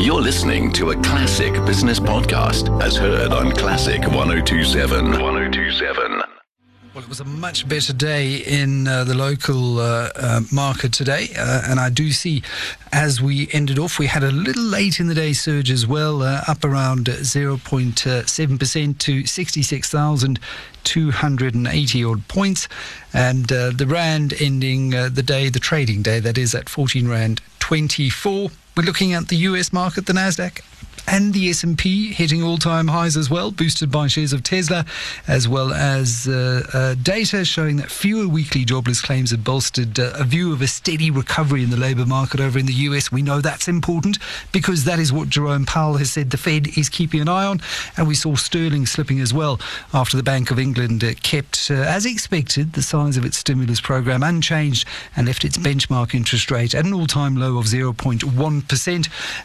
You're listening to a classic business podcast as heard on Classic 1027. 1027. Well, it was a much better day in uh, the local uh, uh, market today. Uh, and I do see as we ended off, we had a little late in the day surge as well, uh, up around 0.7% to 66,280 odd points. And uh, the Rand ending the day, the trading day, that is at 14 Rand 24. We're looking at the US market, the NASDAQ and the S&P hitting all-time highs as well, boosted by shares of Tesla, as well as uh, uh, data showing that fewer weekly jobless claims have bolstered uh, a view of a steady recovery in the labour market over in the US. We know that's important because that is what Jerome Powell has said the Fed is keeping an eye on, and we saw sterling slipping as well after the Bank of England uh, kept, uh, as expected, the size of its stimulus program unchanged and left its benchmark interest rate at an all-time low of 0.1%.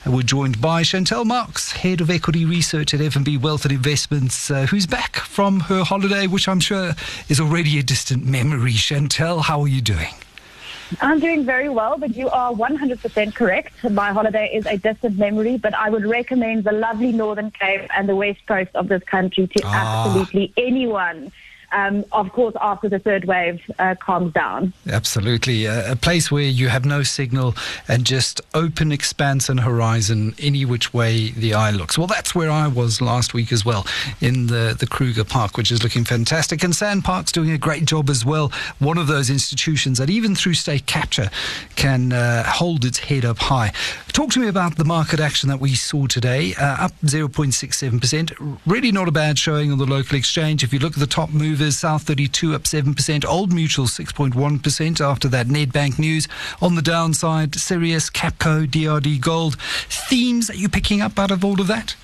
We're joined by Chantel Marks, head of equity research at FNB Wealth and Investments, uh, who's back from her holiday, which I'm sure is already a distant memory. Chantel, how are you doing? I'm doing very well, but you are 100% correct. My holiday is a distant memory, but I would recommend the lovely Northern Cape and the west coast of this country to ah. absolutely anyone um, of course, after the third wave uh, calms down. Absolutely. Uh, a place where you have no signal and just open expanse and horizon any which way the eye looks. Well, that's where I was last week as well, in the, the Kruger Park, which is looking fantastic. And SANParks doing a great job as well. One of those institutions that, even through state capture, can uh, hold its head up high. Talk to me about the market action that we saw today, uh, up 0.67%. Really not a bad showing on the local exchange. If you look at the top movers, South 32 up 7%, Old Mutual 6.1% after that Nedbank news. On the downside, Sirius, Capco, DRD Gold. Themes that you're picking up out of all of that?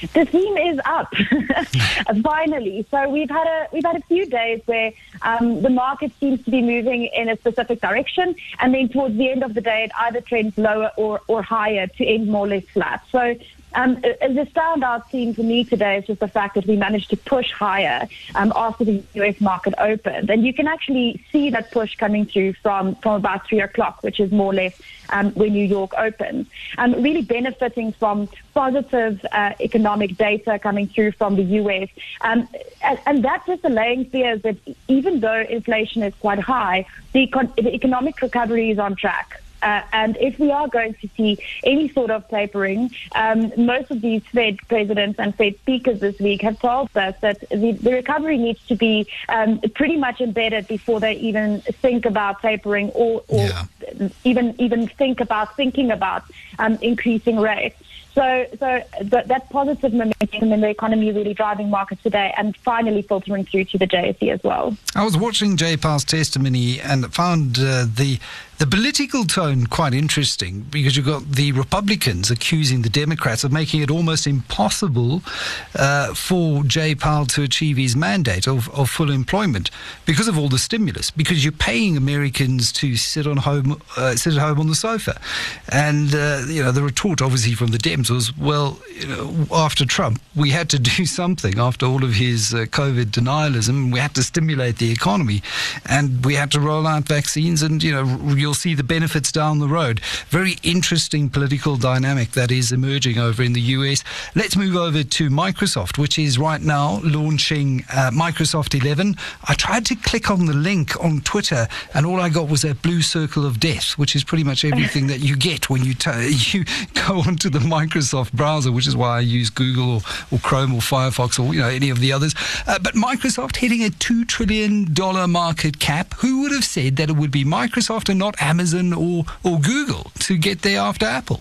The theme is up finally. So we've had a we've had a few days where um, the market seems to be moving in a specific direction, and then towards the end of the day, it either trends lower or or higher to end more or less flat. So um, the standout theme for me today is just the fact that we managed to push higher um, after the US market opened. And you can actually see that push coming through from, from about 3 o'clock, which is more or less um, when New York opens. Um, really benefiting from positive uh, economic data coming through from the US. Um, and, and that's just allaying fears that even though inflation is quite high, the, econ- the economic recovery is on track. Uh, and if we are going to see any sort of tapering, um, most of these Fed presidents and Fed speakers this week have told us that the, the recovery needs to be um, pretty much embedded before they even think about tapering or, or yeah. even even think about thinking about um, increasing rates. So, so that that positive momentum in the economy really driving markets today and finally filtering through to the JSE as well. I was watching Powell's testimony and found uh, the the political tone quite interesting because you've got the Republicans accusing the Democrats of making it almost impossible uh, for Jay Powell to achieve his mandate of, of full employment because of all the stimulus. Because you're paying Americans to sit on home, uh, sit at home on the sofa, and uh, you know the retort obviously from the Dems was, well, you know, after Trump, we had to do something after all of his uh, COVID denialism. We had to stimulate the economy, and we had to roll out vaccines, and you know you'll see the benefits down the road. Very interesting political dynamic that is emerging over in the US. Let's move over to Microsoft, which is right now launching uh, Microsoft 11. I tried to click on the link on Twitter, and all I got was a blue circle of death, which is pretty much everything that you get when you t- you go onto the Microsoft browser, which is why I use Google or, or Chrome or Firefox or you know any of the others. Uh, but Microsoft hitting a two trillion dollar market cap. Who would have said that it would be Microsoft and not Amazon or, or Google to get there after Apple?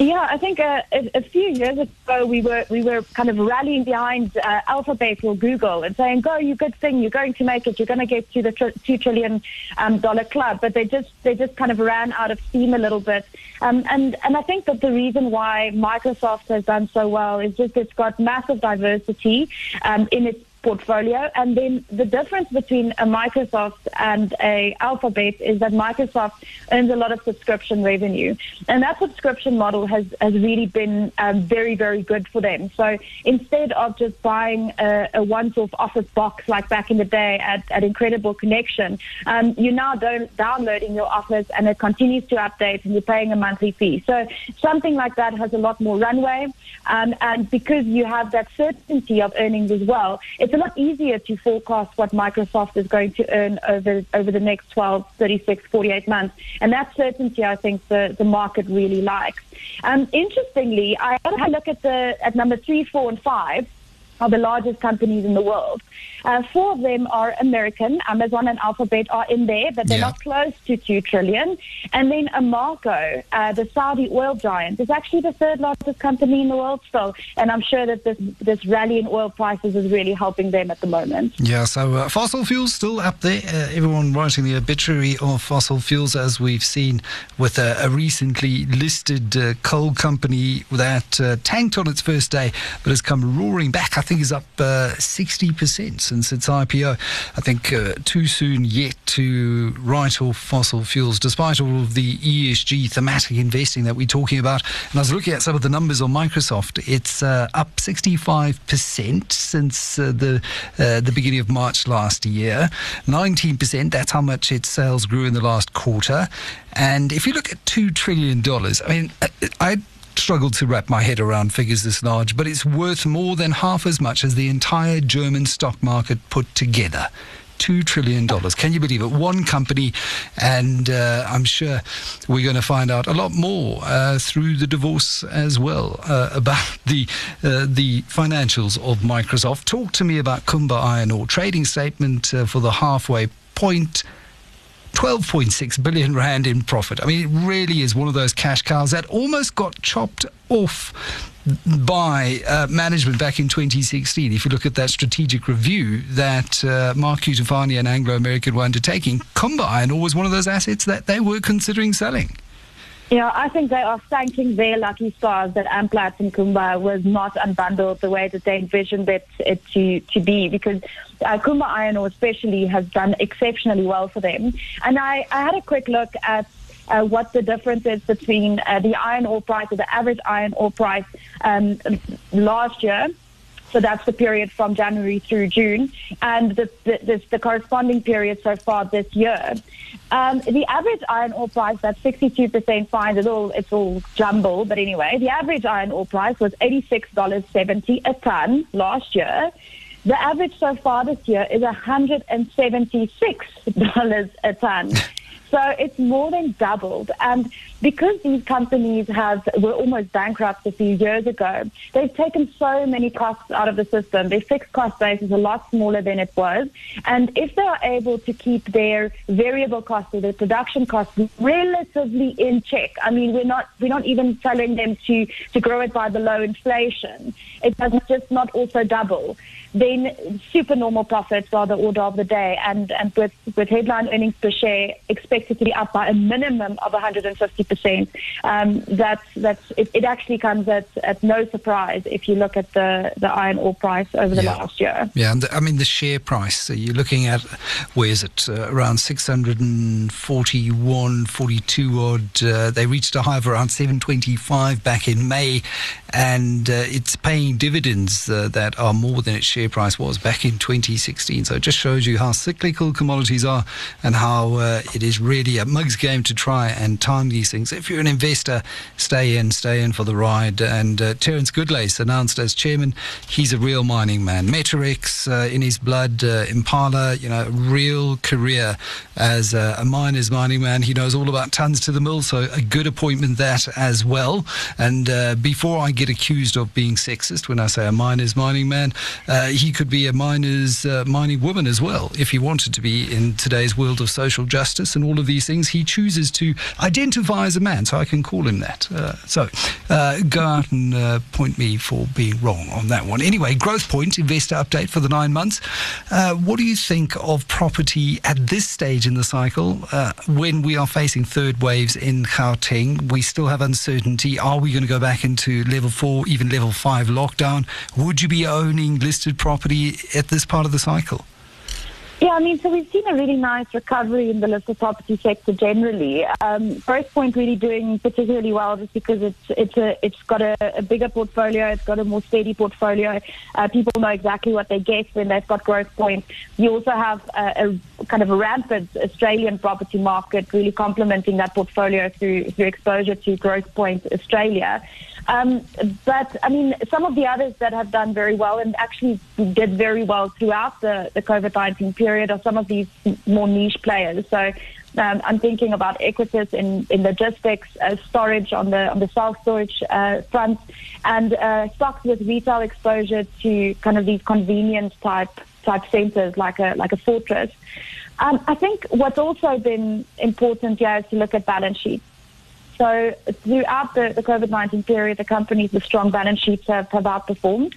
Yeah, I think uh, a, a, few years ago we were we were kind of rallying behind uh, Alphabet or Google and saying, "Go, you good thing, you're going to make it, you're going to get to the tr- two trillion um, dollar club." But they just they just kind of ran out of steam a little bit, um, and and I think that the reason why Microsoft has done so well is just it's got massive diversity um, in its portfolio. And then the difference between a Microsoft and a Alphabet is that Microsoft earns a lot of subscription revenue, and that subscription model has has really been um, very very good for them. So instead of just buying a, a once-off Office box like back in the day at, at Incredible Connection, um, you're now downloading your Office and it continues to update, and you're paying a monthly fee. So something like that has a lot more runway, um, and because you have that certainty of earnings as well, it's a lot easier to forecast what Microsoft is going to earn over over the next 12, 36, 48 months. And that certainty, I think, the, the market really likes. Um, interestingly, I had a look at the at number three, four, and five are the largest companies in the world. Uh, four of them are American. Amazon and Alphabet are in there, but they're yeah. not close to two trillion. And then Aramco, uh, the Saudi oil giant, is actually the third largest company in the world still. And I'm sure that this this rally in oil prices is really helping them at the moment. Yeah. So uh, fossil fuels still up there. Uh, everyone writing the obituary of fossil fuels, as we've seen with a, a recently listed uh, coal company that uh, tanked on its first day, but has come roaring back. I think is up sixty percent since its IPO. I think uh, too soon yet to write off fossil fuels, despite all of the ESG thematic investing that we're talking about. And I was looking at some of the numbers on Microsoft. It's uh, up 65% since uh, the uh, the beginning of March last year. 19%. That's how much its sales grew in the last quarter. And if you look at two trillion dollars, I mean, I struggled to wrap my head around figures this large, but it's worth more than half as much as the entire German stock market put together. $2 trillion. Can you believe it? One company, and uh, I'm sure we're going to find out a lot more uh, through the divorce as well uh, about the uh, the financials of Microsoft. Talk to me about Kumba Iron Ore trading statement uh, for the halfway point 12.6 billion rand in profit. I mean, it really is one of those cash cows that almost got chopped off by uh, management back in 2016. If you look at that strategic review that uh, Mark Cutifani and Anglo American were undertaking, Ore was one of those assets that they were considering selling. Yeah, I think they are thanking their lucky stars that Amplats and Kumba was not unbundled the way that they envisioned it, it to, to be because uh, Kumba Iron Ore especially has done exceptionally well for them. And I, I had a quick look at uh, what the difference is between uh, the iron ore price or the average iron ore price um, last year so that's the period from January through June, and the, the, the corresponding period so far this year. Um, the average iron ore price, that's 62% fine, it's all, it's all jumble, but anyway, the average iron ore price was $86.70 a ton last year. The average so far this year is $176 a ton. So it's more than doubled. And because these companies have were almost bankrupt a few years ago, they've taken so many costs out of the system. Their fixed cost base is a lot smaller than it was. And if they are able to keep their variable costs or their production costs relatively in check, I mean we're not we're not even telling them to, to grow it by below inflation. It does just not also double then super normal profits are the order of the day. And, and with, with headline earnings per share expected to be up by a minimum of 150%, um, that's, that's, it, it, actually comes at, at no surprise if you look at the, the iron ore price over the yeah. last year. Yeah, and the, I mean, the share price, so you're looking at, where is it, uh, around 641, 42 odd. Uh, they reached a high of around 725 back in May, and uh, it's paying dividends uh, that are more than its share share price was back in 2016. So it just shows you how cyclical commodities are and how uh, it is really a mug's game to try and time these things. If you're an investor, stay in, stay in for the ride. And uh, Terence Goodlace announced as chairman, he's a real mining man. Metorex uh, in his blood, uh, Impala, you know, real career as uh, a miner's mining man. He knows all about tons to the mill, so a good appointment that as well. And uh, before I get accused of being sexist when I say a miner's mining man, uh, he could be a miner's uh, mining woman as well if he wanted to be in today's world of social justice and all of these things. He chooses to identify wise a man, so I can call him that. Uh, so uh, go out and uh, point me for being wrong on that one. Anyway, Growthpoint investor update for the nine months. Uh, what do you think of property at this stage in the cycle uh, when we are facing third waves in Gauteng? We still have uncertainty. Are we going to go back into level four, even level five lockdown? Would you be owning listed property at this part of the cycle? Yeah, I mean, so we've seen a really nice recovery in the listed property sector generally. Um, Growthpoint really doing particularly well just because it's it's a it's got a, a bigger portfolio, it's got a more steady portfolio. Uh, people know exactly what they get when they've got Growthpoint. You also have a, a kind of a rampant Australian property market, really complementing that portfolio through through exposure to Growthpoint Australia. Um, but I mean, some of the others that have done very well and actually did very well throughout the, the COVID 19 period are some of these more niche players. So um, I'm thinking about Equites in, in logistics, uh, storage on the on the self storage uh, front, and uh, stocks with retail exposure to kind of these convenience type type centers like a like a fortress. Um, I think what's also been important here is to look at balance sheets. So throughout the, the COVID-19 period, the companies with strong balance sheets have, have outperformed.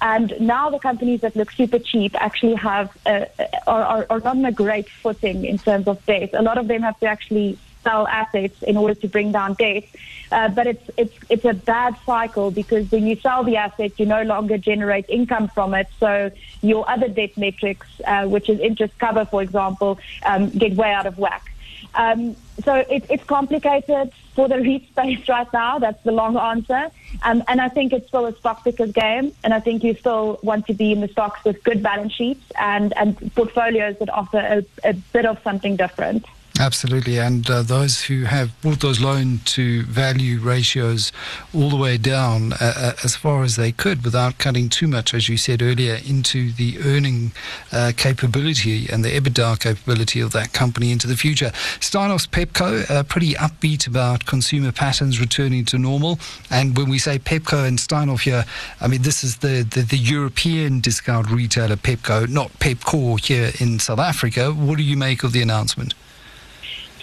And now the companies that look super cheap actually have uh, are, are on a great footing in terms of debt. A lot of them have to actually sell assets in order to bring down debt. Uh, but it's it's it's a bad cycle because when you sell the asset, you no longer generate income from it. So your other debt metrics, uh, which is interest cover, for example, um, get way out of whack. Um, so it, it's complicated for the REIT space right now. That's the long answer. Um, and I think it's still a stock picker's game. And I think you still want to be in the stocks with good balance sheets and, and portfolios that offer a, a bit of something different. Absolutely, and uh, those who have brought those loan to value ratios all the way down uh, uh, as far as they could without cutting too much, as you said earlier, into the earning uh, capability and the EBITDA capability of that company into the future. Steinhoff's Pepco, uh, pretty upbeat about consumer patterns returning to normal. And when we say Pepco and Steinhoff here, I mean, this is the, the, the European discount retailer Pepco, not Pepco here in South Africa. What do you make of the announcement?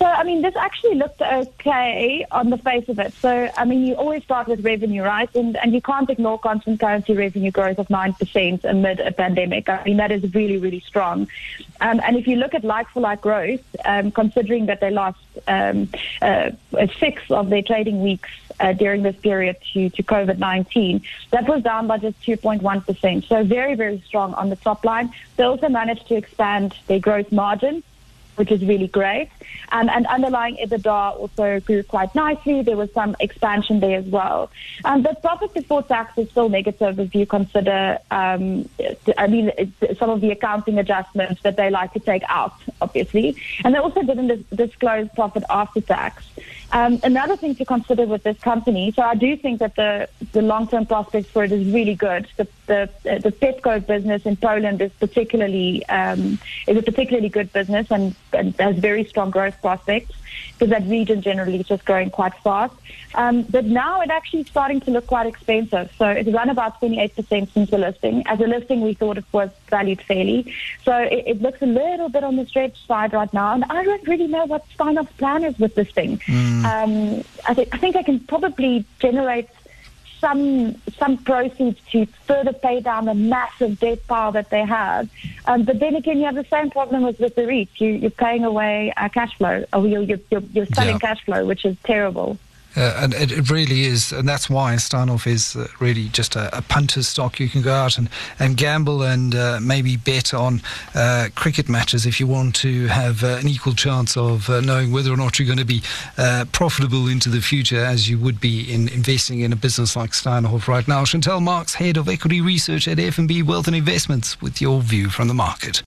So, I mean, this actually looked okay on the face of it. So, I mean, you always start with revenue, right? And, and you can't ignore constant currency revenue growth of 9% amid a pandemic. I mean, that is really, really strong. Um, and if you look at like for like growth, um, considering that they lost um, uh, six of their trading weeks uh, during this period to, to COVID 19, that was down by just 2.1%. So, very, very strong on the top line. They also managed to expand their gross margin which is really great. Um, and underlying EBITDA also grew quite nicely. There was some expansion there as well. Um, the profit before tax is still negative if you consider, um, I mean, some of the accounting adjustments that they like to take out, obviously. And they also didn't disclose profit after tax. Um, another thing to consider with this company, so I do think that the, the long-term prospects for it is really good. The, the, the Pepco business in Poland is particularly um, is a particularly good business and, and has very strong growth prospects because that region generally is just growing quite fast. Um, but now it's actually is starting to look quite expensive. So it's run about 28% since the listing. As a listing, we thought it was valued fairly. So it, it looks a little bit on the stretch side right now. And I don't really know what Steinhoff's plan is with this thing. Mm. Um, I, th- I think I can probably generate some some proceeds to further pay down the massive debt pile that they have. Um, but then again, you have the same problem with, with the REIT. You, you're paying away uh, cash flow, or you're, you're, you're selling yeah. cash flow, which is terrible. Uh, and it, it, really is, and that's why Steinhoff is uh, really just a, a punter stock. You can go out and, and gamble and uh, maybe bet on uh, cricket matches if you want to have uh, an equal chance of uh, knowing whether or not you're going to be profitable into the future, as you would be in investing in a business like Steinhoff right now. Chantel Marks, head of equity research at FNB Wealth and Investments, with your view from the market.